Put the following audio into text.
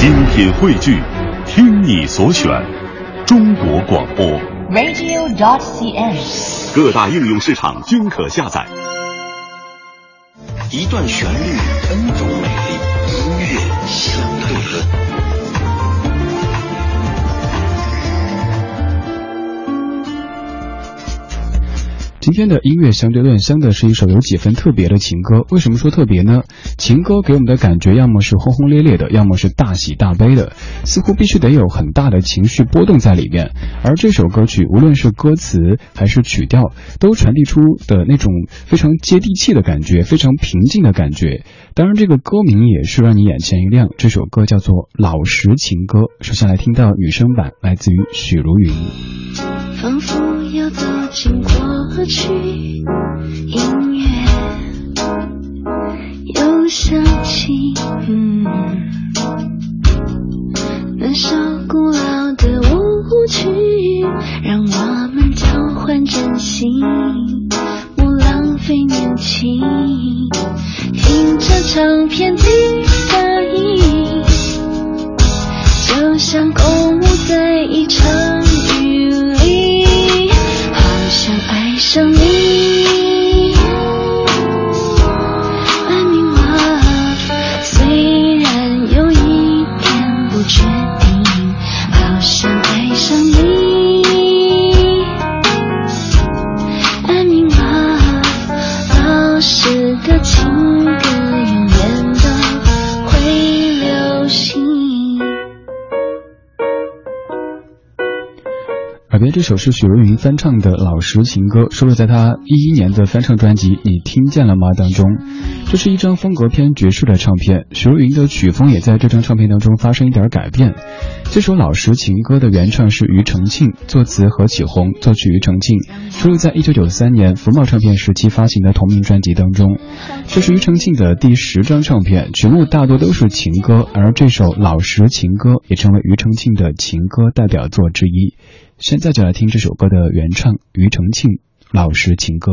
精品汇聚，听你所选，中国广播。radio.dot.cn，。各大应用市场均可下载。一段旋律，N 种美丽，音乐相对论。今天的音乐相对论相的是一首有几分特别的情歌。为什么说特别呢？情歌给我们的感觉要么是轰轰烈烈的，要么是大喜大悲的，似乎必须得有很大的情绪波动在里面。而这首歌曲，无论是歌词还是曲调，都传递出的那种非常接地气的感觉，非常平静的感觉。当然，这个歌名也是让你眼前一亮。这首歌叫做《老实情歌》。首先来听到女声版，来自于许茹芸。仿佛要走进过去，音乐又响起，嗯，那首古老的舞曲，让我们交换真心，不浪费年轻，听着唱片的声音，就像共舞在一场想你耳边这首是许茹芸翻唱的老实情歌，收录在她一一年的翻唱专辑《你听见了吗》当中。这是一张风格偏爵士的唱片，许茹芸的曲风也在这张唱片当中发生一点改变。这首老实情歌的原唱是庾澄庆，作词何启宏，作曲庾澄庆，收录在一九九三年福茂唱片时期发行的同名专辑当中。这是庾澄庆的第十张唱片，曲目大多都是情歌，而这首老实情歌也成为庾澄庆的情歌代表作之一。现在就来听这首歌的原唱庾澄庆《老实情歌》。